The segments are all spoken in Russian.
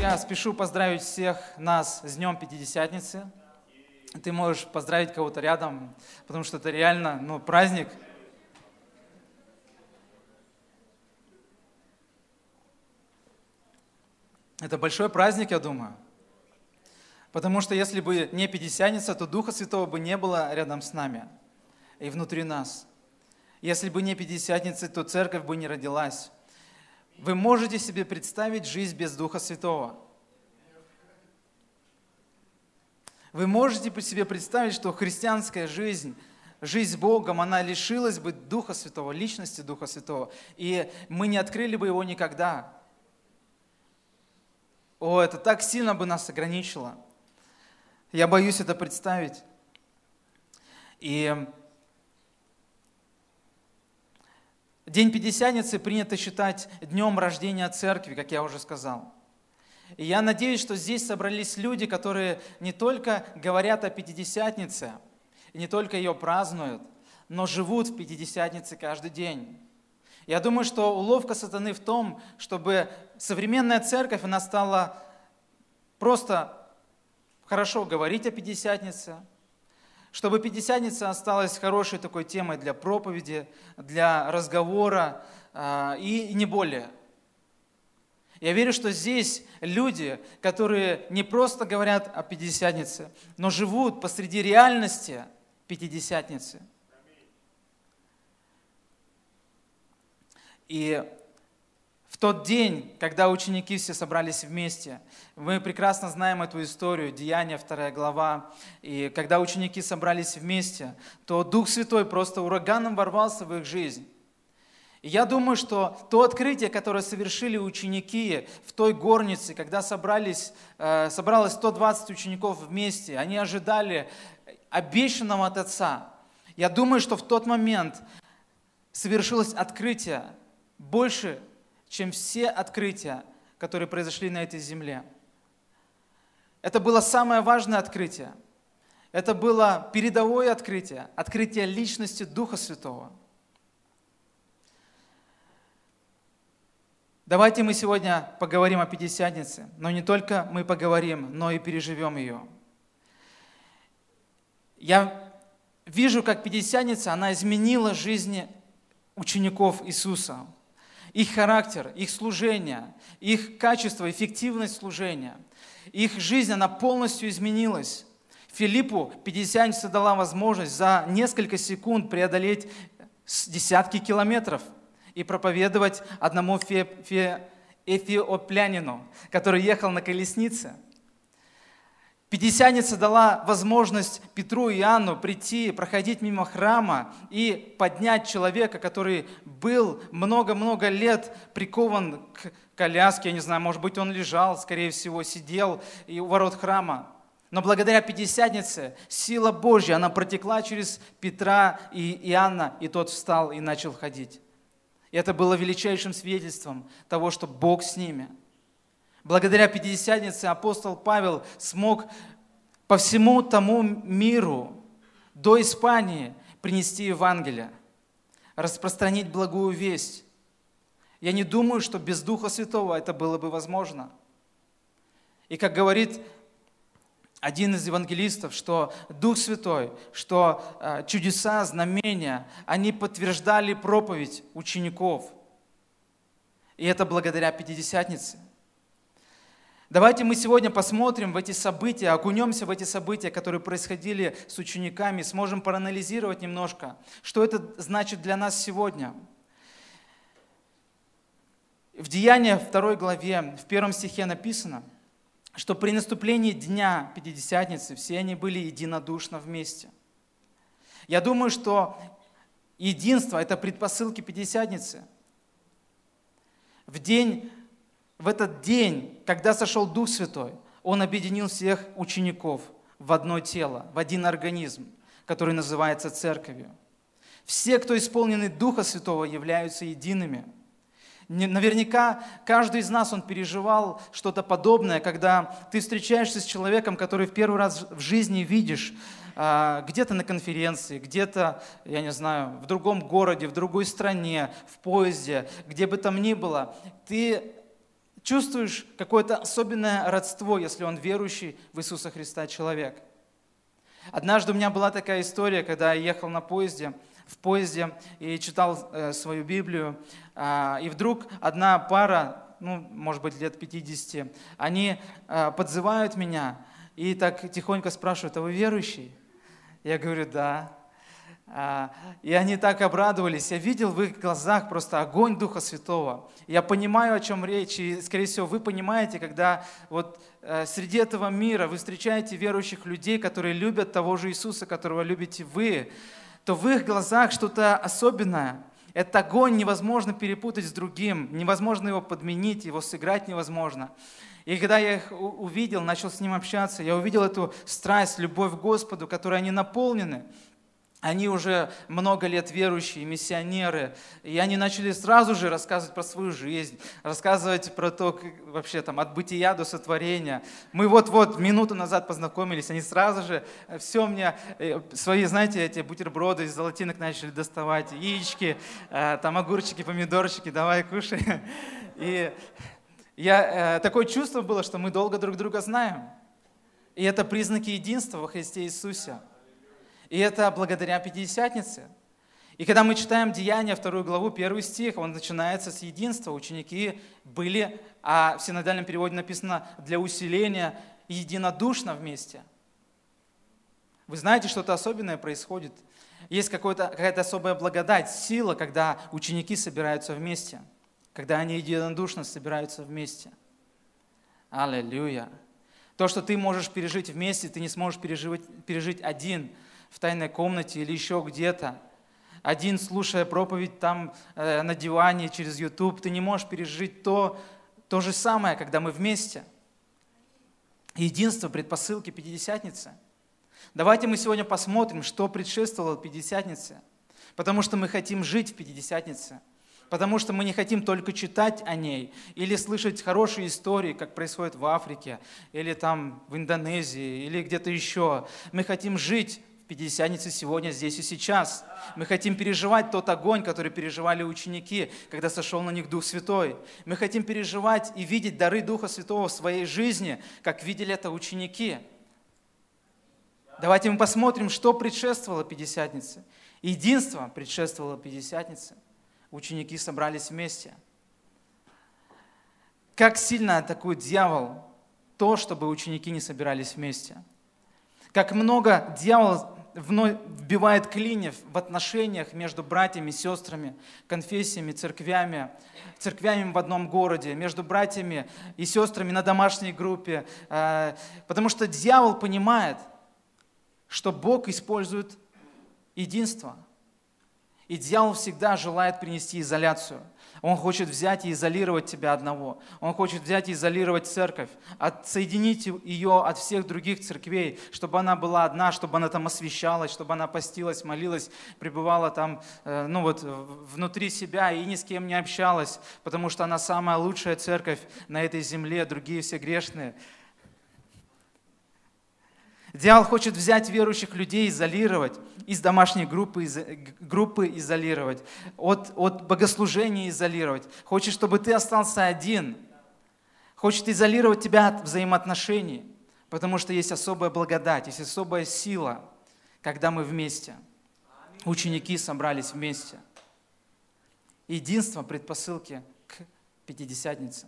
Я спешу поздравить всех нас с Днем Пятидесятницы. Ты можешь поздравить кого-то рядом, потому что это реально ну, праздник. Это большой праздник, я думаю. Потому что если бы не Пятидесятница, то Духа Святого бы не было рядом с нами и внутри нас. Если бы не Пятидесятница, то церковь бы не родилась. Вы можете себе представить жизнь без Духа Святого? Вы можете себе представить, что христианская жизнь, жизнь с Богом, она лишилась бы Духа Святого, личности Духа Святого, и мы не открыли бы его никогда. О, это так сильно бы нас ограничило. Я боюсь это представить. И День Пятидесятницы принято считать днем рождения церкви, как я уже сказал. И я надеюсь, что здесь собрались люди, которые не только говорят о Пятидесятнице, не только ее празднуют, но живут в Пятидесятнице каждый день. Я думаю, что уловка сатаны в том, чтобы современная церковь, она стала просто хорошо говорить о Пятидесятнице, чтобы Пятидесятница осталась хорошей такой темой для проповеди, для разговора а, и не более. Я верю, что здесь люди, которые не просто говорят о Пятидесятнице, но живут посреди реальности Пятидесятницы. И в тот день, когда ученики все собрались вместе, мы прекрасно знаем эту историю, Деяния, вторая глава, и когда ученики собрались вместе, то Дух Святой просто ураганом ворвался в их жизнь. И я думаю, что то открытие, которое совершили ученики в той горнице, когда собрались, э, собралось 120 учеников вместе, они ожидали обещанного от Отца. Я думаю, что в тот момент совершилось открытие больше, чем все открытия, которые произошли на этой земле. Это было самое важное открытие. Это было передовое открытие, открытие личности Духа Святого. Давайте мы сегодня поговорим о Пятидесятнице, но не только мы поговорим, но и переживем ее. Я вижу, как Пятидесятница, она изменила жизни учеников Иисуса их характер, их служение, их качество, эффективность служения. Их жизнь, она полностью изменилась. Филиппу Пятидесятница дала возможность за несколько секунд преодолеть десятки километров и проповедовать одному эфиоплянину, который ехал на колеснице – Пятидесятница дала возможность Петру и Иоанну прийти, проходить мимо храма и поднять человека, который был много-много лет прикован к коляске, я не знаю, может быть, он лежал, скорее всего, сидел у ворот храма. Но благодаря Пятидесятнице сила Божья, она протекла через Петра и Иоанна, и тот встал и начал ходить. И это было величайшим свидетельством того, что Бог с ними – Благодаря Пятидесятнице апостол Павел смог по всему тому миру до Испании принести Евангелие, распространить благую весть. Я не думаю, что без Духа Святого это было бы возможно. И как говорит один из евангелистов, что Дух Святой, что э, чудеса, знамения, они подтверждали проповедь учеников. И это благодаря Пятидесятнице. Давайте мы сегодня посмотрим в эти события, окунемся в эти события, которые происходили с учениками, сможем проанализировать немножко, что это значит для нас сегодня. В Деяниях 2 главе, в первом стихе написано, что при наступлении Дня Пятидесятницы все они были единодушно вместе. Я думаю, что единство – это предпосылки Пятидесятницы. В день в этот день, когда сошел Дух Святой, Он объединил всех учеников в одно тело, в один организм, который называется церковью. Все, кто исполнены Духа Святого, являются едиными. Наверняка каждый из нас, он переживал что-то подобное, когда ты встречаешься с человеком, который в первый раз в жизни видишь, а, где-то на конференции, где-то, я не знаю, в другом городе, в другой стране, в поезде, где бы там ни было, ты чувствуешь какое-то особенное родство, если он верующий в Иисуса Христа человек. Однажды у меня была такая история, когда я ехал на поезде, в поезде и читал э, свою Библию, э, и вдруг одна пара, ну, может быть, лет 50, они э, подзывают меня и так тихонько спрашивают, а вы верующий? Я говорю, да. А, и они так обрадовались. Я видел в их глазах просто огонь Духа Святого. Я понимаю, о чем речь. И, скорее всего, вы понимаете, когда вот э, среди этого мира вы встречаете верующих людей, которые любят того же Иисуса, которого любите вы, то в их глазах что-то особенное. Этот огонь невозможно перепутать с другим, невозможно его подменить, его сыграть невозможно. И когда я их увидел, начал с ним общаться, я увидел эту страсть, любовь к Господу, которой они наполнены. Они уже много лет верующие, миссионеры, и они начали сразу же рассказывать про свою жизнь, рассказывать про то, как, вообще там от бытия до сотворения. Мы вот-вот минуту назад познакомились, они сразу же все мне, э, свои, знаете, эти бутерброды из золотинок начали доставать, яички, э, там огурчики, помидорчики, давай кушай. И я, э, такое чувство было, что мы долго друг друга знаем. И это признаки единства во Христе Иисусе. И это благодаря Пятидесятнице. И когда мы читаем Деяния, вторую главу, первый стих, он начинается с единства. Ученики были, а в синодальном переводе написано, для усиления единодушно вместе. Вы знаете, что-то особенное происходит. Есть какая-то особая благодать, сила, когда ученики собираются вместе – когда они единодушно собираются вместе. Аллилуйя. То, что ты можешь пережить вместе, ты не сможешь пережить, пережить один в тайной комнате или еще где-то. Один, слушая проповедь там э, на диване через YouTube, ты не можешь пережить то, то же самое, когда мы вместе. Единство предпосылки Пятидесятницы. Давайте мы сегодня посмотрим, что предшествовало Пятидесятнице. Потому что мы хотим жить в Пятидесятнице потому что мы не хотим только читать о ней или слышать хорошие истории, как происходит в Африке, или там в Индонезии, или где-то еще. Мы хотим жить в Пятидесятнице сегодня, здесь и сейчас. Мы хотим переживать тот огонь, который переживали ученики, когда сошел на них Дух Святой. Мы хотим переживать и видеть дары Духа Святого в своей жизни, как видели это ученики. Давайте мы посмотрим, что предшествовало Пятидесятнице. Единство предшествовало Пятидесятнице – ученики собрались вместе. Как сильно атакует дьявол то, чтобы ученики не собирались вместе. Как много дьявол вбивает клиньев в отношениях между братьями, сестрами, конфессиями, церквями, церквями в одном городе, между братьями и сестрами на домашней группе. Э, потому что дьявол понимает, что Бог использует единство – и дьявол всегда желает принести изоляцию. Он хочет взять и изолировать тебя одного. Он хочет взять и изолировать церковь, отсоединить ее от всех других церквей, чтобы она была одна, чтобы она там освещалась, чтобы она постилась, молилась, пребывала там, э, ну вот, внутри себя и ни с кем не общалась, потому что она самая лучшая церковь на этой земле, другие все грешные. Дьявол хочет взять верующих людей, изолировать, из домашней группы, из, группы изолировать, от, от богослужения изолировать. Хочет, чтобы ты остался один. Хочет изолировать тебя от взаимоотношений, потому что есть особая благодать, есть особая сила, когда мы вместе. Ученики собрались вместе. Единство предпосылки к Пятидесятнице.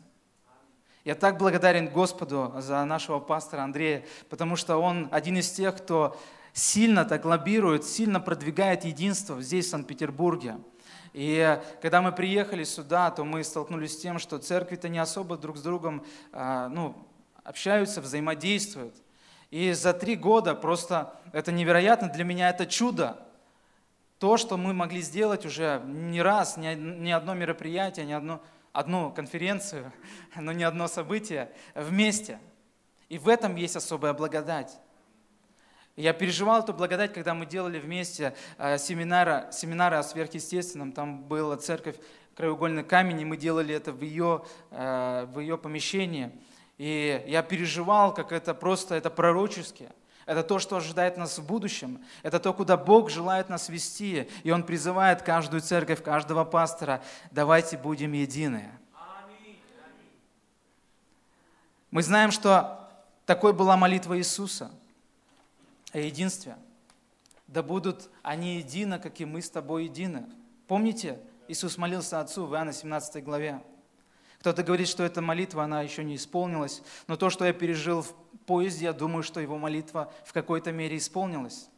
Я так благодарен Господу за нашего пастора Андрея, потому что он один из тех, кто сильно так лоббирует, сильно продвигает единство здесь, в Санкт-Петербурге. И когда мы приехали сюда, то мы столкнулись с тем, что церкви-то не особо друг с другом а, ну, общаются, взаимодействуют. И за три года просто это невероятно, для меня это чудо. То, что мы могли сделать уже не раз, ни одно мероприятие, ни одно одну конференцию, но не одно событие вместе. И в этом есть особая благодать. Я переживал эту благодать, когда мы делали вместе э, семинары, семинары о сверхъестественном. Там была церковь краеугольный камень, и мы делали это в ее, э, в ее помещении. И я переживал, как это просто, это пророчески. Это то, что ожидает нас в будущем. Это то, куда Бог желает нас вести. И Он призывает каждую церковь, каждого пастора, давайте будем едины. Мы знаем, что такой была молитва Иисуса о единстве. Да будут они едины, как и мы с тобой едины. Помните, Иисус молился Отцу в Иоанна 17 главе. Кто-то говорит, что эта молитва, она еще не исполнилась, но то, что я пережил в поезде, я думаю, что его молитва в какой-то мере исполнилась.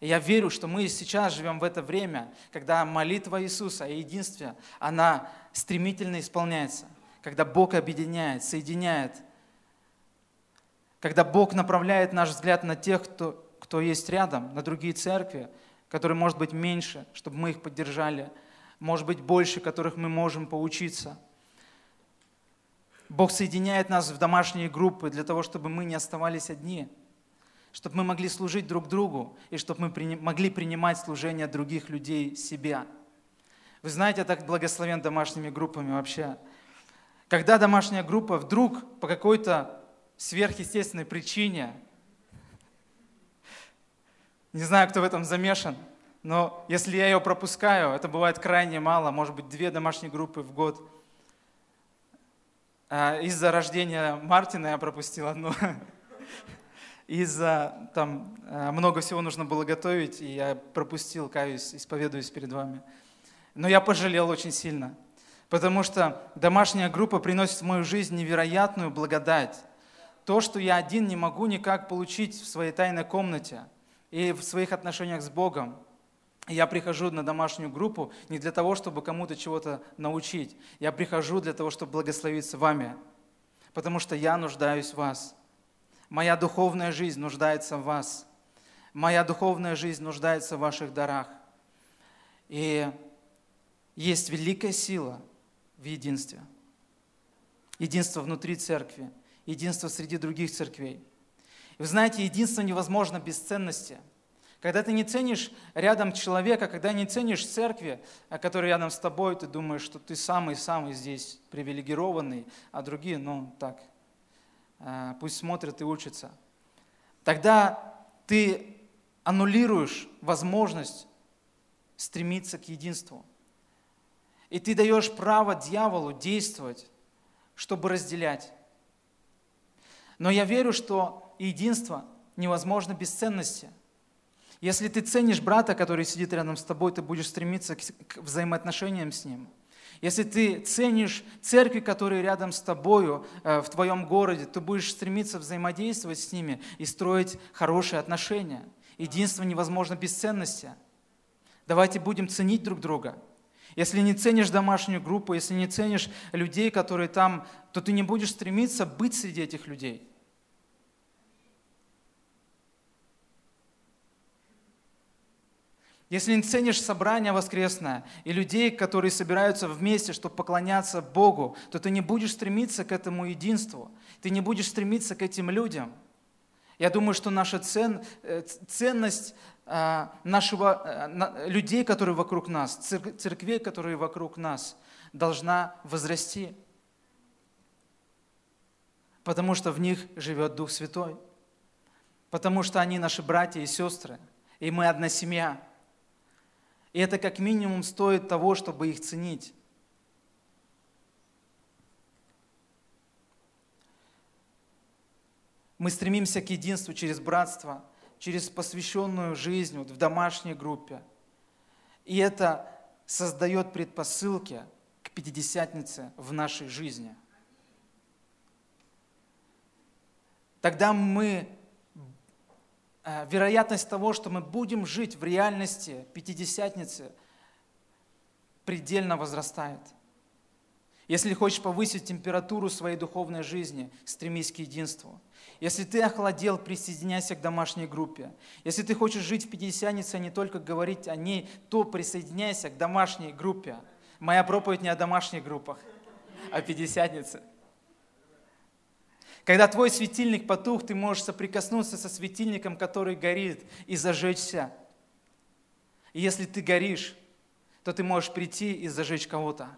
И я верю, что мы сейчас живем в это время, когда молитва Иисуса о единстве, она стремительно исполняется, когда Бог объединяет, соединяет, когда Бог направляет наш взгляд на тех, кто, кто есть рядом, на другие церкви, которые, может быть, меньше, чтобы мы их поддержали – может быть, больше, которых мы можем поучиться. Бог соединяет нас в домашние группы для того, чтобы мы не оставались одни, чтобы мы могли служить друг другу и чтобы мы могли принимать служение других людей себя. Вы знаете, я так благословен домашними группами вообще. Когда домашняя группа вдруг по какой-то сверхъестественной причине, не знаю, кто в этом замешан, но если я ее пропускаю, это бывает крайне мало, может быть, две домашние группы в год. А, из-за рождения Мартина я пропустил одну. Из-за там а, много всего нужно было готовить, и я пропустил, каюсь, исповедуюсь перед вами. Но я пожалел очень сильно, потому что домашняя группа приносит в мою жизнь невероятную благодать. То, что я один не могу никак получить в своей тайной комнате и в своих отношениях с Богом. Я прихожу на домашнюю группу не для того, чтобы кому-то чего-то научить. Я прихожу для того, чтобы благословиться вами, потому что я нуждаюсь в вас. Моя духовная жизнь нуждается в вас. Моя духовная жизнь нуждается в ваших дарах. И есть великая сила в единстве. Единство внутри церкви, единство среди других церквей. И вы знаете, единство невозможно без ценности – когда ты не ценишь рядом человека, когда не ценишь церкви, а который рядом с тобой, ты думаешь, что ты самый-самый здесь привилегированный, а другие, ну так, а, пусть смотрят и учатся. Тогда ты аннулируешь возможность стремиться к единству. И ты даешь право дьяволу действовать, чтобы разделять. Но я верю, что единство невозможно без ценности – если ты ценишь брата, который сидит рядом с тобой, ты будешь стремиться к взаимоотношениям с ним. Если ты ценишь церкви, которые рядом с тобою, э, в твоем городе, ты будешь стремиться взаимодействовать с ними и строить хорошие отношения. Единство невозможно без ценности. Давайте будем ценить друг друга. Если не ценишь домашнюю группу, если не ценишь людей, которые там, то ты не будешь стремиться быть среди этих людей. Если не ценишь собрание воскресное и людей, которые собираются вместе, чтобы поклоняться Богу, то ты не будешь стремиться к этому единству, ты не будешь стремиться к этим людям. Я думаю, что наша цен, э, ценность а, нашего, э, людей, которые вокруг нас, церквей, которые вокруг нас, должна возрасти, потому что в них живет Дух Святой, потому что они наши братья и сестры, и мы одна семья – и это как минимум стоит того, чтобы их ценить. Мы стремимся к единству через братство, через посвященную жизнь в домашней группе. И это создает предпосылки к Пятидесятнице в нашей жизни. Тогда мы вероятность того, что мы будем жить в реальности Пятидесятницы, предельно возрастает. Если хочешь повысить температуру своей духовной жизни, стремись к единству. Если ты охладел, присоединяйся к домашней группе. Если ты хочешь жить в Пятидесятнице, а не только говорить о ней, то присоединяйся к домашней группе. Моя проповедь не о домашних группах, а о Пятидесятнице. Когда твой светильник потух, ты можешь соприкоснуться со светильником, который горит, и зажечься. И если ты горишь, то ты можешь прийти и зажечь кого-то.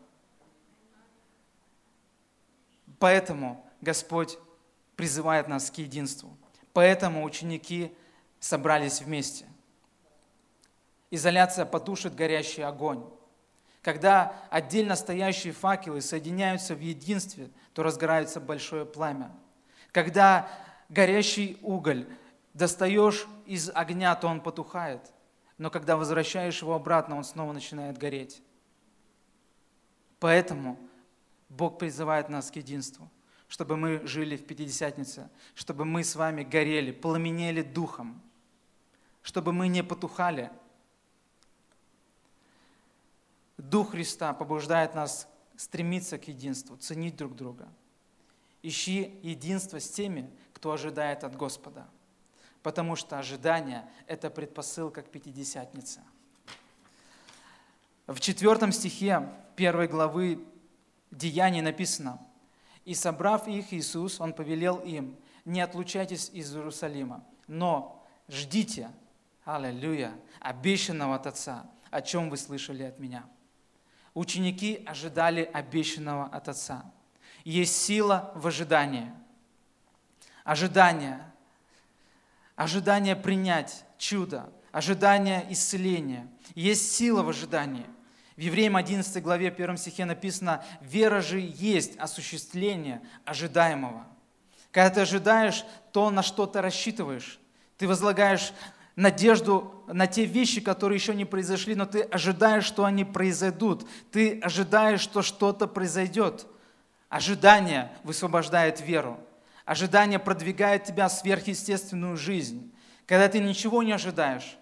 Поэтому Господь призывает нас к единству. Поэтому ученики собрались вместе. Изоляция потушит горящий огонь. Когда отдельно стоящие факелы соединяются в единстве, то разгорается большое пламя. Когда горящий уголь достаешь из огня, то он потухает. Но когда возвращаешь его обратно, он снова начинает гореть. Поэтому Бог призывает нас к единству, чтобы мы жили в Пятидесятнице, чтобы мы с вами горели, пламенели духом, чтобы мы не потухали. Дух Христа побуждает нас стремиться к единству, ценить друг друга. Ищи единство с теми, кто ожидает от Господа. Потому что ожидание – это предпосылка к Пятидесятнице. В четвертом стихе первой главы Деяний написано, «И собрав их Иисус, Он повелел им, не отлучайтесь из Иерусалима, но ждите, аллилуйя, обещанного от Отца, о чем вы слышали от Меня». Ученики ожидали обещанного от Отца. Есть сила в ожидании. Ожидание. Ожидание принять чудо. Ожидание исцеления. Есть сила в ожидании – в Евреям 11 главе 1 стихе написано, «Вера же есть осуществление ожидаемого». Когда ты ожидаешь то, на что ты рассчитываешь, ты возлагаешь надежду на те вещи, которые еще не произошли, но ты ожидаешь, что они произойдут. Ты ожидаешь, что что-то произойдет. Ожидание высвобождает веру. Ожидание продвигает тебя в сверхъестественную жизнь. Когда ты ничего не ожидаешь,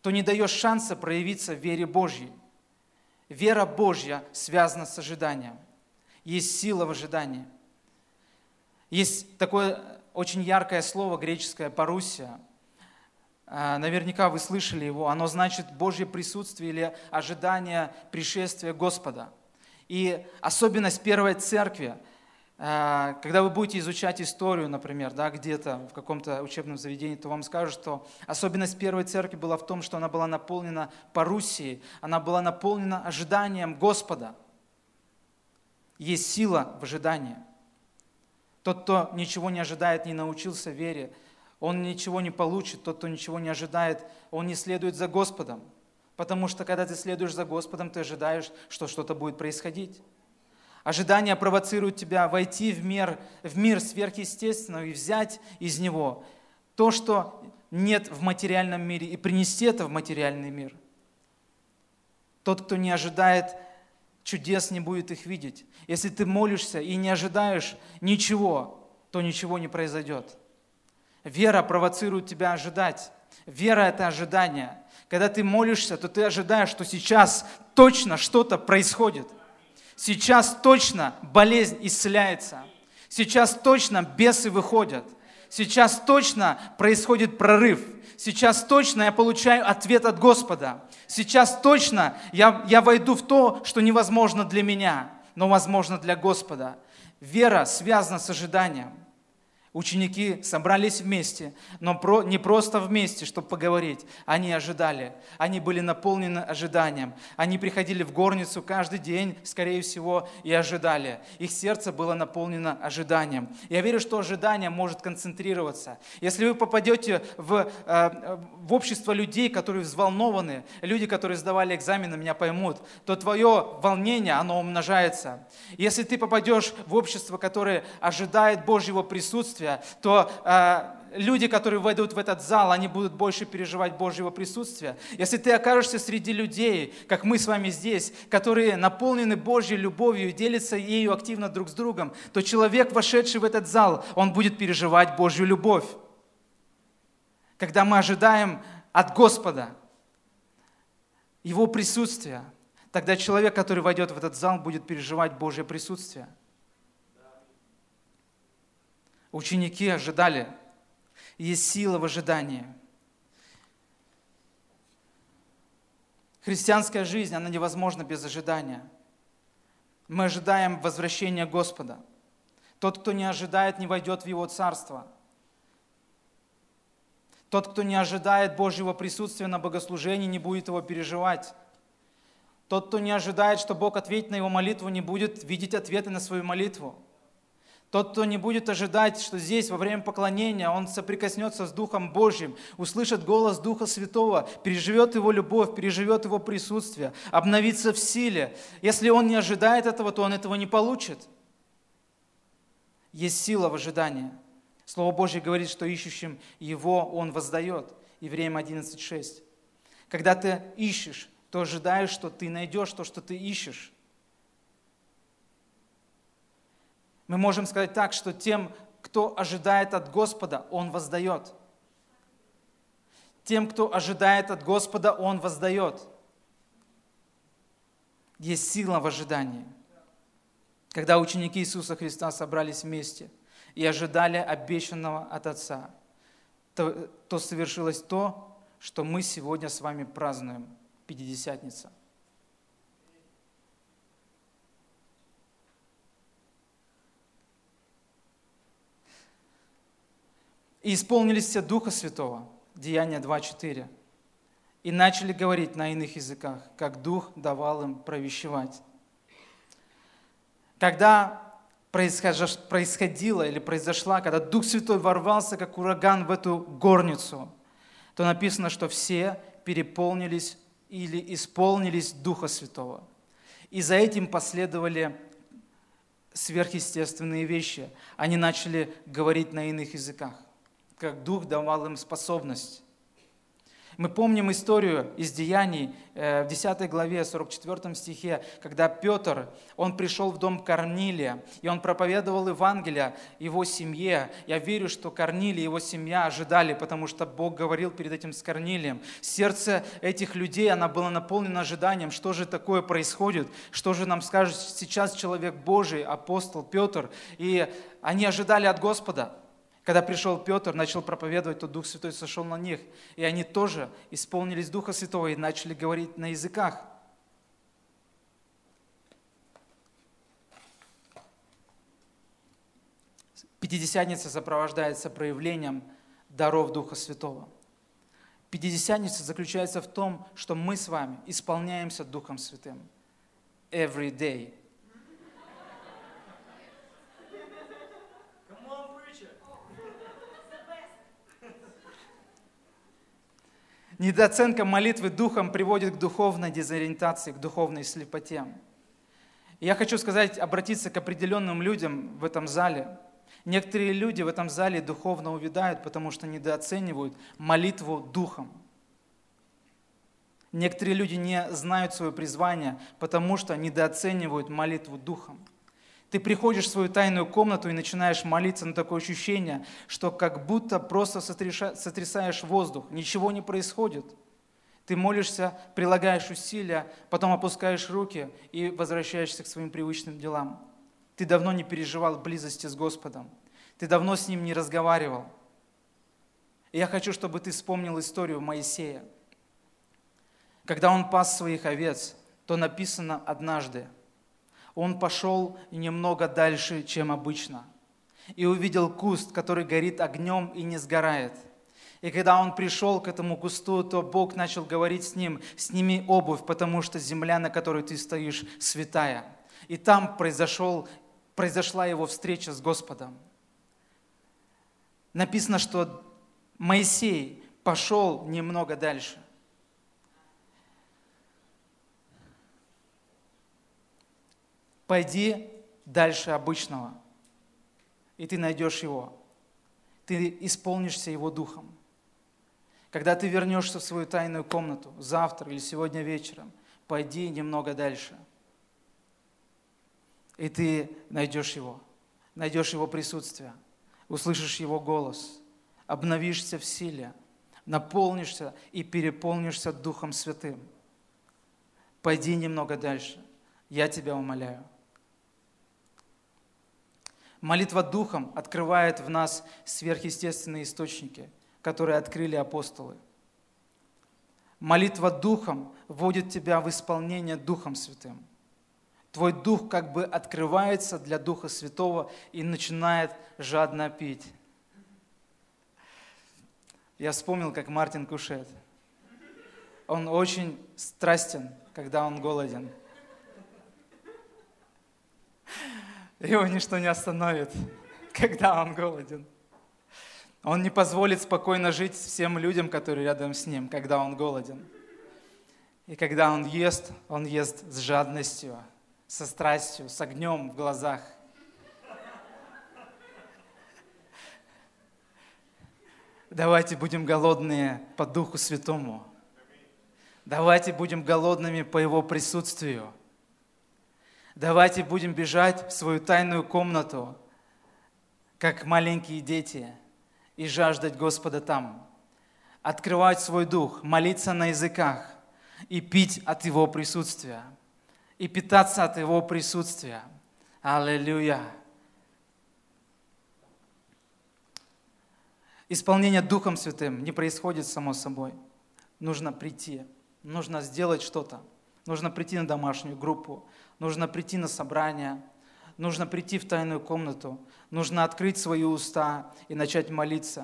то не даешь шанса проявиться в вере Божьей. Вера Божья связана с ожиданием. Есть сила в ожидании. Есть такое очень яркое слово греческое «парусия». А, наверняка вы слышали его. Оно значит Божье присутствие или ожидание пришествия Господа. И особенность первой церкви – а, когда вы будете изучать историю, например, да, где-то в каком-то учебном заведении, то вам скажут, что особенность первой церкви была в том, что она была наполнена парусией, она была наполнена ожиданием Господа. Есть сила в ожидании. Тот, кто ничего не ожидает, не научился вере, он ничего не получит. Тот, кто ничего не ожидает, он не следует за Господом. Потому что когда ты следуешь за Господом, ты ожидаешь, что что-то будет происходить. Ожидание провоцирует тебя войти в мир, в мир сверхъестественного и взять из него то, что нет в материальном мире, и принести это в материальный мир. Тот, кто не ожидает чудес, не будет их видеть. Если ты молишься и не ожидаешь ничего, то ничего не произойдет. Вера провоцирует тебя ожидать. Вера – это ожидание. Когда ты молишься, то ты ожидаешь, что сейчас точно что-то происходит – Сейчас точно болезнь исцеляется. Сейчас точно бесы выходят. Сейчас точно происходит прорыв. Сейчас точно я получаю ответ от Господа. Сейчас точно я, я войду в то, что невозможно для меня, но возможно для Господа. Вера связана с ожиданием. Ученики собрались вместе, но про, не просто вместе, чтобы поговорить. Они ожидали. Они были наполнены ожиданием. Они приходили в горницу каждый день, скорее всего, и ожидали. Их сердце было наполнено ожиданием. Я верю, что ожидание может концентрироваться. Если вы попадете в, э, в общество людей, которые взволнованы, люди, которые сдавали экзамены, меня поймут, то твое волнение, оно умножается. Если ты попадешь в общество, которое ожидает Божьего присутствия, присутствия, то э, люди, которые войдут в этот зал, они будут больше переживать Божьего присутствия. Если ты окажешься среди людей, как мы с вами здесь, которые наполнены Божьей любовью и делятся ею активно друг с другом, то человек, вошедший в этот зал, он будет переживать Божью любовь. Когда мы ожидаем от Господа Его присутствия, тогда человек, который войдет в этот зал, будет переживать Божье присутствие – Ученики ожидали. Есть сила в ожидании. Христианская жизнь, она невозможна без ожидания. Мы ожидаем возвращения Господа. Тот, кто не ожидает, не войдет в Его Царство. Тот, кто не ожидает Божьего присутствия на богослужении, не будет его переживать. Тот, кто не ожидает, что Бог ответит на его молитву, не будет видеть ответы на свою молитву. Тот, кто не будет ожидать, что здесь во время поклонения он соприкоснется с Духом Божьим, услышит голос Духа Святого, переживет Его любовь, переживет Его присутствие, обновится в силе. Если он не ожидает этого, то он этого не получит. Есть сила в ожидании. Слово Божье говорит, что ищущим Его Он воздает. Евреям 11.6. Когда ты ищешь, то ожидаешь, что ты найдешь то, что ты ищешь. Мы можем сказать так, что тем, кто ожидает от Господа, Он воздает. Тем, кто ожидает от Господа, Он воздает. Есть сила в ожидании. Когда ученики Иисуса Христа собрались вместе и ожидали обещанного от Отца, то, то совершилось то, что мы сегодня с вами празднуем, Пятидесятница – И исполнились все Духа Святого, Деяния 2.4, и начали говорить на иных языках, как Дух давал им провещевать. Когда происходило или произошла, когда Дух Святой ворвался, как ураган в эту горницу, то написано, что все переполнились или исполнились Духа Святого. И за этим последовали сверхъестественные вещи. Они начали говорить на иных языках как Дух давал им способность. Мы помним историю из Деяний э, в 10 главе, 44 стихе, когда Петр, он пришел в дом Корнилия, и он проповедовал Евангелие его семье. Я верю, что Корнилий и его семья ожидали, потому что Бог говорил перед этим с Корнилием. Сердце этих людей, оно было наполнено ожиданием, что же такое происходит, что же нам скажет сейчас человек Божий, апостол Петр. И они ожидали от Господа. Когда пришел Петр, начал проповедовать, то Дух Святой сошел на них. И они тоже исполнились Духа Святого и начали говорить на языках. Пятидесятница сопровождается проявлением даров Духа Святого. Пятидесятница заключается в том, что мы с вами исполняемся Духом Святым. Every day. Недооценка молитвы духом приводит к духовной дезориентации, к духовной слепоте. И я хочу сказать, обратиться к определенным людям в этом зале. Некоторые люди в этом зале духовно увядают, потому что недооценивают молитву духом. Некоторые люди не знают свое призвание, потому что недооценивают молитву духом. Ты приходишь в свою тайную комнату и начинаешь молиться, но такое ощущение, что как будто просто сотрясаешь воздух, ничего не происходит. Ты молишься, прилагаешь усилия, потом опускаешь руки и возвращаешься к своим привычным делам. Ты давно не переживал близости с Господом. Ты давно с Ним не разговаривал. И я хочу, чтобы ты вспомнил историю Моисея. Когда он пас своих овец, то написано однажды – он пошел немного дальше, чем обычно, и увидел куст, который горит огнем и не сгорает. И когда он пришел к этому кусту, то Бог начал говорить с ним, сними обувь, потому что земля, на которой ты стоишь, святая. И там произошел, произошла его встреча с Господом. Написано, что Моисей пошел немного дальше. Пойди дальше обычного, и ты найдешь его. Ты исполнишься его духом. Когда ты вернешься в свою тайную комнату завтра или сегодня вечером, пойди немного дальше. И ты найдешь его, найдешь его присутствие, услышишь его голос, обновишься в силе, наполнишься и переполнишься Духом Святым. Пойди немного дальше. Я тебя умоляю. Молитва Духом открывает в нас сверхъестественные источники, которые открыли апостолы. Молитва Духом вводит тебя в исполнение Духом Святым. Твой Дух как бы открывается для Духа Святого и начинает жадно пить. Я вспомнил, как Мартин Кушет. он очень страстен, когда он голоден. Его ничто не остановит, когда он голоден. Он не позволит спокойно жить всем людям, которые рядом с ним, когда он голоден. И когда он ест, он ест с жадностью, со страстью, с огнем в глазах. Давайте будем голодные по Духу Святому. Давайте будем голодными по Его присутствию. Давайте будем бежать в свою тайную комнату, как маленькие дети, и жаждать Господа там. Открывать свой дух, молиться на языках и пить от Его присутствия. И питаться от Его присутствия. Аллилуйя. Исполнение Духом Святым не происходит само собой. Нужно прийти нужно сделать что-то. Нужно прийти на домашнюю группу, нужно прийти на собрание, нужно прийти в тайную комнату, нужно открыть свои уста и начать молиться.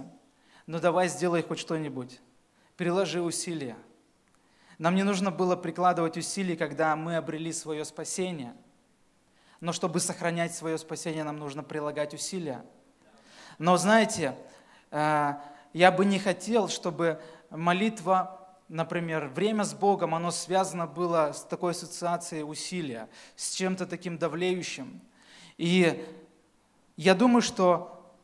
Но ну, давай сделай хоть что-нибудь. Приложи усилия. Нам не нужно было прикладывать усилий, когда мы обрели свое спасение. Но чтобы сохранять свое спасение, нам нужно прилагать усилия. Но знаете, э, я бы не хотел, чтобы молитва например, время с Богом, оно связано было с такой ассоциацией усилия, с чем-то таким давлеющим. И я думаю, что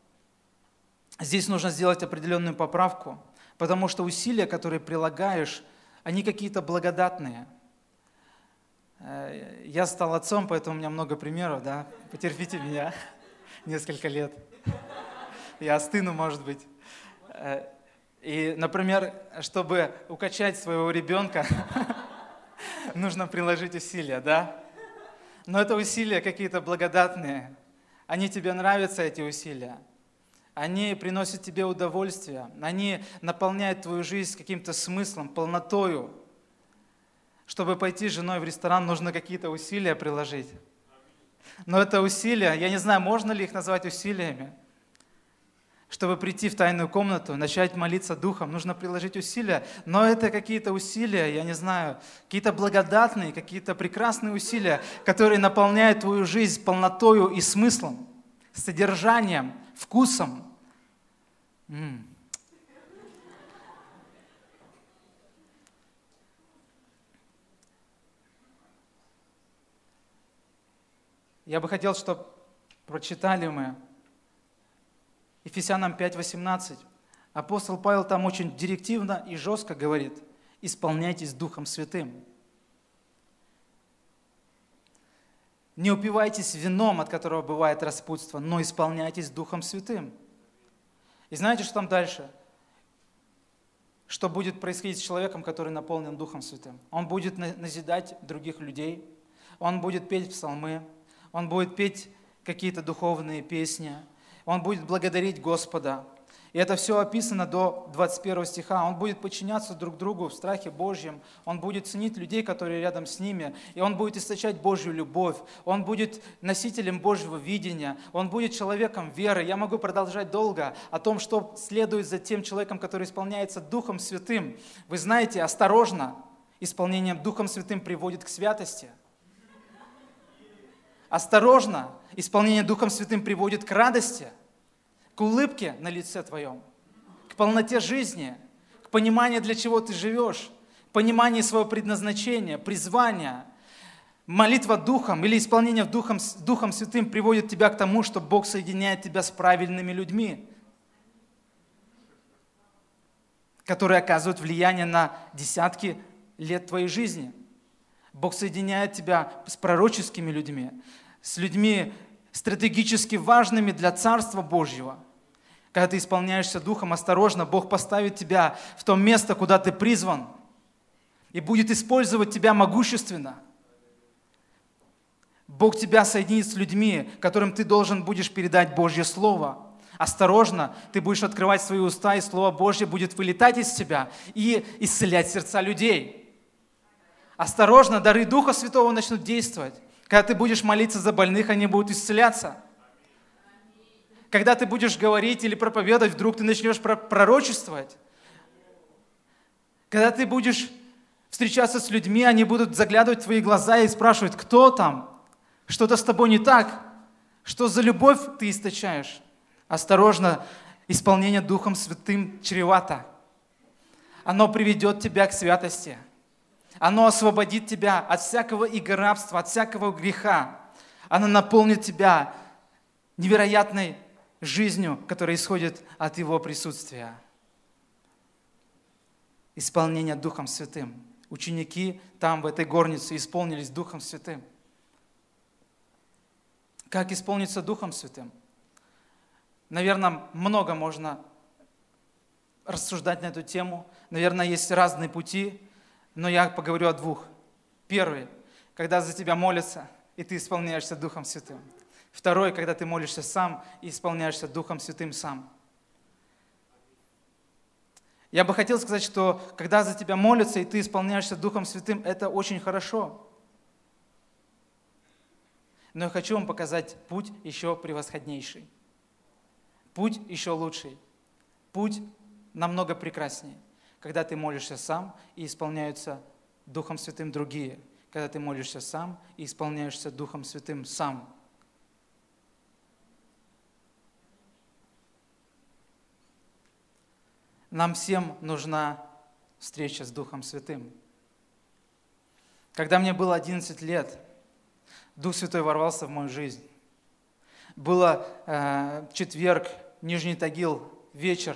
здесь нужно сделать определенную поправку, потому что усилия, которые прилагаешь, они какие-то благодатные. Э, я стал отцом, поэтому у меня много примеров, да, потерпите меня несколько лет. Я остыну, может быть. И, например, чтобы укачать своего ребенка, нужно приложить усилия, да? Но это усилия какие-то благодатные. Они тебе нравятся, эти усилия. Они приносят тебе удовольствие. Они наполняют твою жизнь каким-то смыслом, полнотою. Чтобы пойти с женой в ресторан, нужно какие-то усилия приложить. Но это усилия, я не знаю, можно ли их назвать усилиями – чтобы прийти в тайную комнату, начать молиться Духом, нужно приложить усилия. Но это какие-то усилия, я не знаю, какие-то благодатные, какие-то прекрасные усилия, которые наполняют твою жизнь полнотою и смыслом, содержанием, вкусом. М-м. Я бы хотел, чтобы прочитали мы Ефесянам 5.18. Апостол Павел там очень директивно и жестко говорит, исполняйтесь Духом Святым. Не упивайтесь вином, от которого бывает распутство, но исполняйтесь Духом Святым. И знаете, что там дальше? Что будет происходить с человеком, который наполнен Духом Святым? Он будет назидать других людей, он будет петь псалмы, он будет петь какие-то духовные песни, он будет благодарить Господа. И это все описано до 21 стиха. Он будет подчиняться друг другу в страхе Божьем. Он будет ценить людей, которые рядом с ними. И он будет источать Божью любовь. Он будет носителем Божьего видения. Он будет человеком веры. Я могу продолжать долго о том, что следует за тем человеком, который исполняется Духом Святым. Вы знаете, осторожно, исполнение Духом Святым приводит к святости. Осторожно, исполнение Духом Святым приводит к радости, к улыбке на лице твоем, к полноте жизни, к пониманию, для чего ты живешь, пониманию своего предназначения, призвания. Молитва Духом или исполнение Духом, Духом Святым приводит тебя к тому, что Бог соединяет тебя с правильными людьми, которые оказывают влияние на десятки лет твоей жизни. Бог соединяет тебя с пророческими людьми, с людьми стратегически важными для Царства Божьего. Когда ты исполняешься Духом, осторожно, Бог поставит тебя в то место, куда ты призван, и будет использовать тебя могущественно. Бог тебя соединит с людьми, которым ты должен будешь передать Божье Слово. Осторожно, ты будешь открывать свои уста, и Слово Божье будет вылетать из тебя и исцелять сердца людей. Осторожно, дары Духа Святого начнут действовать. Когда ты будешь молиться за больных, они будут исцеляться. Когда ты будешь говорить или проповедовать, вдруг ты начнешь пророчествовать. Когда ты будешь встречаться с людьми, они будут заглядывать в твои глаза и спрашивать, кто там? Что-то с тобой не так? Что за любовь ты источаешь? Осторожно, исполнение Духом Святым чревато. Оно приведет тебя к святости. Оно освободит тебя от всякого игорабства, от всякого греха. Оно наполнит тебя невероятной жизнью, которая исходит от Его присутствия. Исполнение Духом Святым. Ученики там, в этой горнице, исполнились Духом Святым. Как исполниться Духом Святым? Наверное, много можно рассуждать на эту тему. Наверное, есть разные пути, но я поговорю о двух. Первый, когда за тебя молятся, и ты исполняешься Духом Святым. Второй, когда ты молишься сам и исполняешься Духом Святым сам. Я бы хотел сказать, что когда за тебя молятся, и ты исполняешься Духом Святым, это очень хорошо. Но я хочу вам показать путь еще превосходнейший. Путь еще лучший. Путь намного прекраснее. Когда ты молишься сам и исполняются Духом Святым другие. Когда ты молишься сам и исполняешься Духом Святым сам. Нам всем нужна встреча с Духом Святым. Когда мне было 11 лет, Дух Святой ворвался в мою жизнь. Было э, четверг, Нижний Тагил, вечер,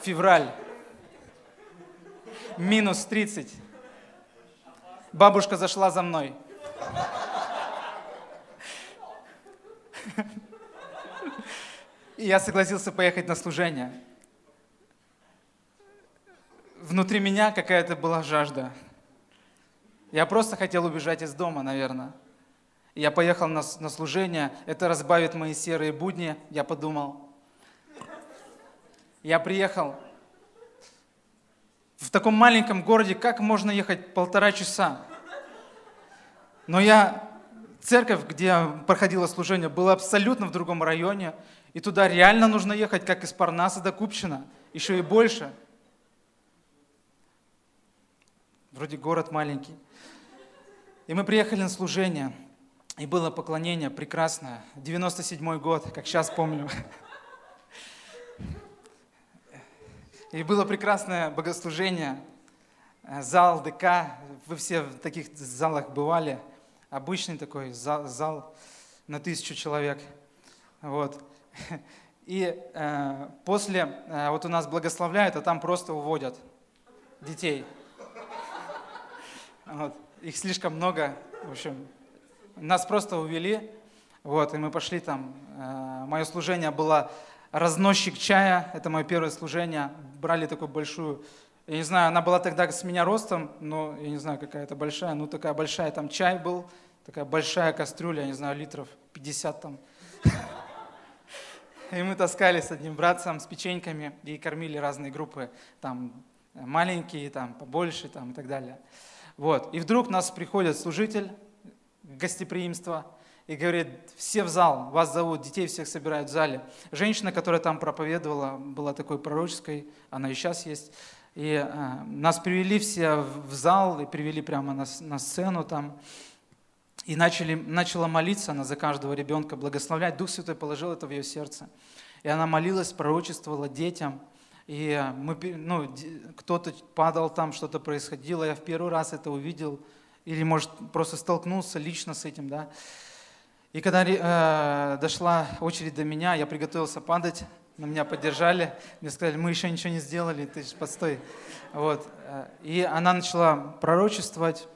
февраль, минус 30. Бабушка зашла за мной. И я согласился поехать на служение. Внутри меня какая-то была жажда. Я просто хотел убежать из дома, наверное. Я поехал на, на служение, это разбавит мои серые будни, я подумал. Я приехал в таком маленьком городе, как можно ехать полтора часа? Но я, церковь, где проходило служение, была абсолютно в другом районе, и туда реально нужно ехать, как из Парнаса до Купчина, еще и больше. Вроде город маленький. И мы приехали на служение, и было поклонение прекрасное. 97 год, как сейчас помню. И было прекрасное богослужение, зал ДК. Вы все в таких залах бывали. Обычный такой зал, зал на тысячу человек. Вот. И э, после, э, вот у нас благословляют, а там просто уводят детей. Вот. Их слишком много. В общем, нас просто увели. Вот, и мы пошли там. Э, мое служение было разносчик чая. Это мое первое служение. Брали такую большую я не знаю, она была тогда с меня ростом, но я не знаю, какая это большая, ну такая большая, там чай был, такая большая кастрюля, я не знаю, литров 50 там. И мы таскали с одним братцем с печеньками и кормили разные группы, там маленькие, там побольше, там и так далее. Вот. И вдруг нас приходит служитель гостеприимства и говорит, все в зал, вас зовут, детей всех собирают в зале. Женщина, которая там проповедовала, была такой пророческой, она и сейчас есть. И э, нас привели все в зал и привели прямо на, на сцену там. И начали, начала молиться она за каждого ребенка, благословлять. Дух Святой положил это в ее сердце. И она молилась, пророчествовала детям. И мы, ну, кто-то падал там, что-то происходило. Я в первый раз это увидел. Или, может, просто столкнулся лично с этим, да. И когда э, дошла очередь до меня, я приготовился падать, на меня поддержали, мне сказали, мы еще ничего не сделали, ты же постой. Вот. Э, и она начала пророчествовать,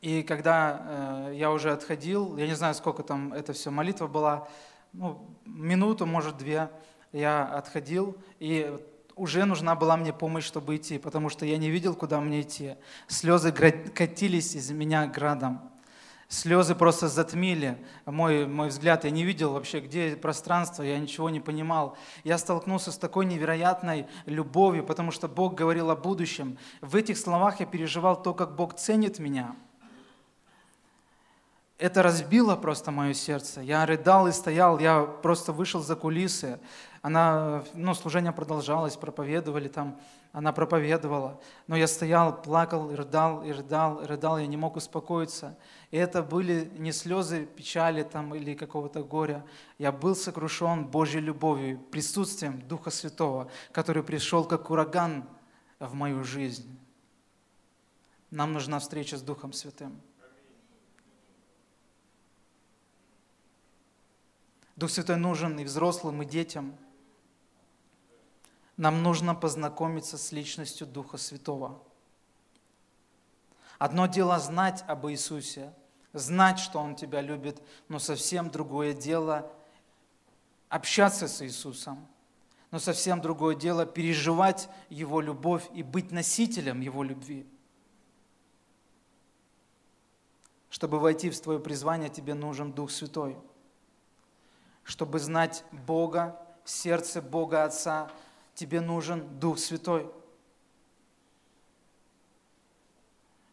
и когда э, я уже отходил, я не знаю, сколько там это все, молитва была, ну, минуту, может, две, я отходил, и уже нужна была мне помощь, чтобы идти, потому что я не видел, куда мне идти. Слезы катились из меня градом. Слезы просто затмили мой, мой взгляд. Я не видел вообще, где пространство, я ничего не понимал. Я столкнулся с такой невероятной любовью, потому что Бог говорил о будущем. В этих словах я переживал то, как Бог ценит меня – это разбило просто мое сердце. Я рыдал и стоял, я просто вышел за кулисы. Она, ну, служение продолжалось, проповедовали там, она проповедовала. Но я стоял, плакал, и рыдал, и рыдал, и рыдал, я не мог успокоиться. И это были не слезы печали там или какого-то горя. Я был сокрушен Божьей любовью, присутствием Духа Святого, который пришел как ураган в мою жизнь. Нам нужна встреча с Духом Святым. Дух Святой нужен и взрослым, и детям. Нам нужно познакомиться с личностью Духа Святого. Одно дело знать об Иисусе, знать, что Он тебя любит, но совсем другое дело общаться с Иисусом. Но совсем другое дело переживать Его любовь и быть носителем Его любви. Чтобы войти в твое призвание, тебе нужен Дух Святой – чтобы знать Бога, сердце Бога Отца, тебе нужен Дух Святой.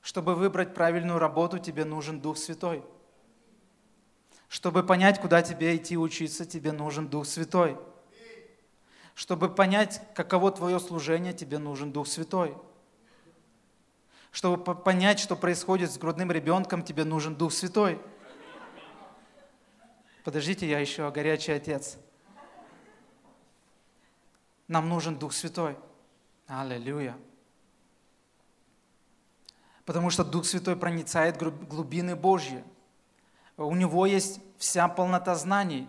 Чтобы выбрать правильную работу, тебе нужен Дух Святой. Чтобы понять, куда тебе идти учиться, тебе нужен Дух Святой. Чтобы понять, каково твое служение, тебе нужен Дух Святой. Чтобы понять, что происходит с грудным ребенком, тебе нужен Дух Святой подождите, я еще горячий отец. Нам нужен Дух Святой. Аллилуйя. Потому что Дух Святой проницает глубины Божьи. У Него есть вся полнота знаний.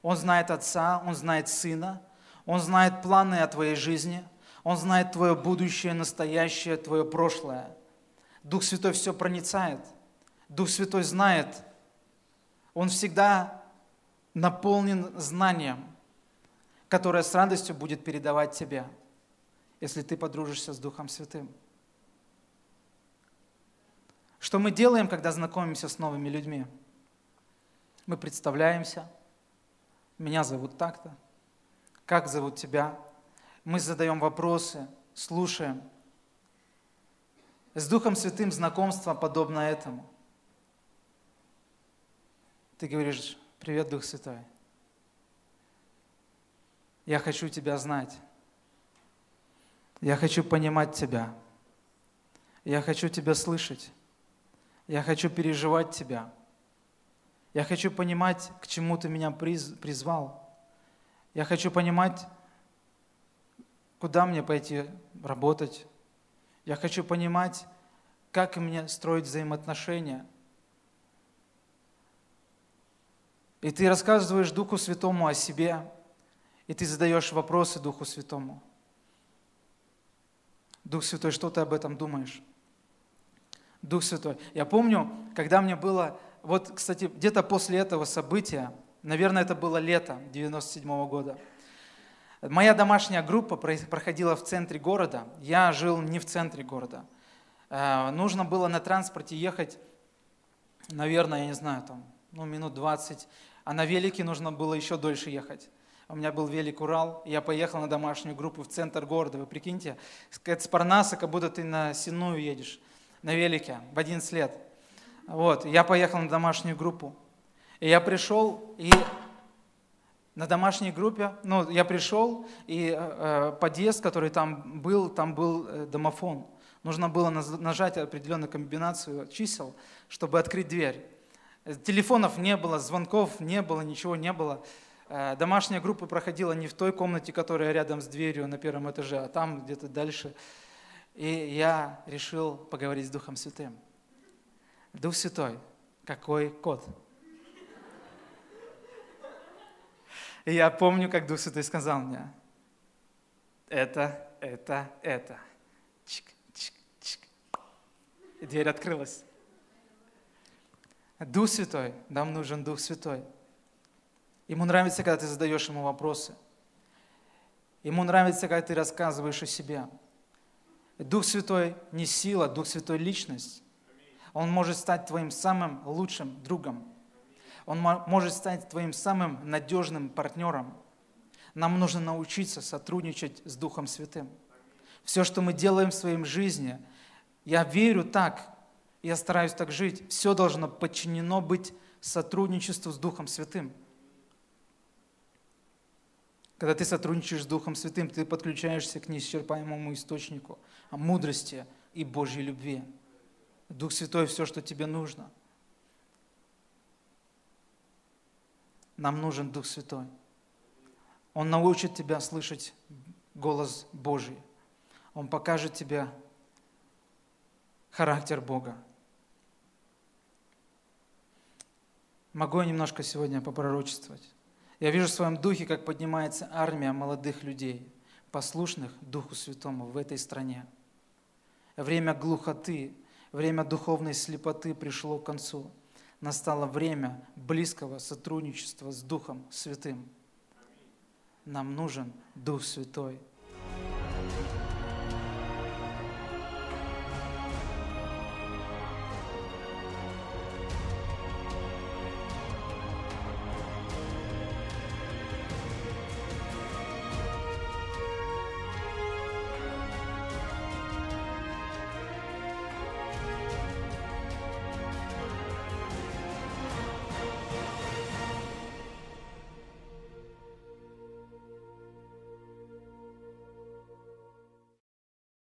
Он знает Отца, Он знает Сына, Он знает планы о твоей жизни, Он знает твое будущее, настоящее, твое прошлое. Дух Святой все проницает. Дух Святой знает, он всегда наполнен знанием, которое с радостью будет передавать тебе, если ты подружишься с Духом Святым. Что мы делаем, когда знакомимся с новыми людьми? Мы представляемся. Меня зовут так-то. Как зовут тебя? Мы задаем вопросы, слушаем. С Духом Святым знакомство подобно этому – ты говоришь, привет, Дух Святой. Я хочу Тебя знать. Я хочу понимать Тебя. Я хочу Тебя слышать. Я хочу переживать Тебя. Я хочу понимать, к чему Ты меня призвал. Я хочу понимать, куда мне пойти работать. Я хочу понимать, как мне строить взаимоотношения – И ты рассказываешь Духу Святому о себе, и ты задаешь вопросы Духу Святому. Дух Святой, что ты об этом думаешь? Дух Святой. Я помню, когда мне было, вот, кстати, где-то после этого события, наверное, это было лето 97 -го года, моя домашняя группа проходила в центре города, я жил не в центре города. Э, нужно было на транспорте ехать, наверное, я не знаю, там, ну, минут 20, а на велике нужно было еще дольше ехать. У меня был велик Урал, я поехал на домашнюю группу в центр города. Вы прикиньте, с Парнаса, как будто ты на Синую едешь, на велике, в 11 лет. Вот, я поехал на домашнюю группу. И я пришел, и на домашней группе, ну, я пришел, и э, э подъезд, который там был, там был э, домофон. Нужно было нажать определенную комбинацию чисел, чтобы открыть дверь. Телефонов не было, звонков не было, ничего не было. Э, домашняя группа проходила не в той комнате, которая рядом с дверью на первом этаже, а там где-то дальше. И я решил поговорить с Духом Святым. Дух Святой, какой код? И я помню, как Дух Святой сказал мне, это, это, это. Чик, чик, чик. И дверь открылась. Дух Святой, нам нужен Дух Святой. Ему нравится, когда ты задаешь ему вопросы. Ему нравится, когда ты рассказываешь о себе. Дух Святой не сила, Дух Святой личность. Он может стать твоим самым лучшим другом. Он может стать твоим самым надежным партнером. Нам нужно научиться сотрудничать с Духом Святым. Все, что мы делаем в своей жизни, я верю так, Я стараюсь так жить. Все должно подчинено быть сотрудничеству с Духом Святым. Когда ты сотрудничаешь с Духом Святым, ты подключаешься к неисчерпаемому источнику мудрости и Божьей любви. Дух Святой – все, что тебе нужно. Нам нужен Дух Святой. Он научит тебя слышать голос Божий. Он покажет тебе характер Бога. Могу я немножко сегодня попророчествовать? Я вижу в своем духе, как поднимается армия молодых людей, послушных Духу Святому в этой стране. Время глухоты, время духовной слепоты пришло к концу. Настало время близкого сотрудничества с Духом Святым. Нам нужен Дух Святой –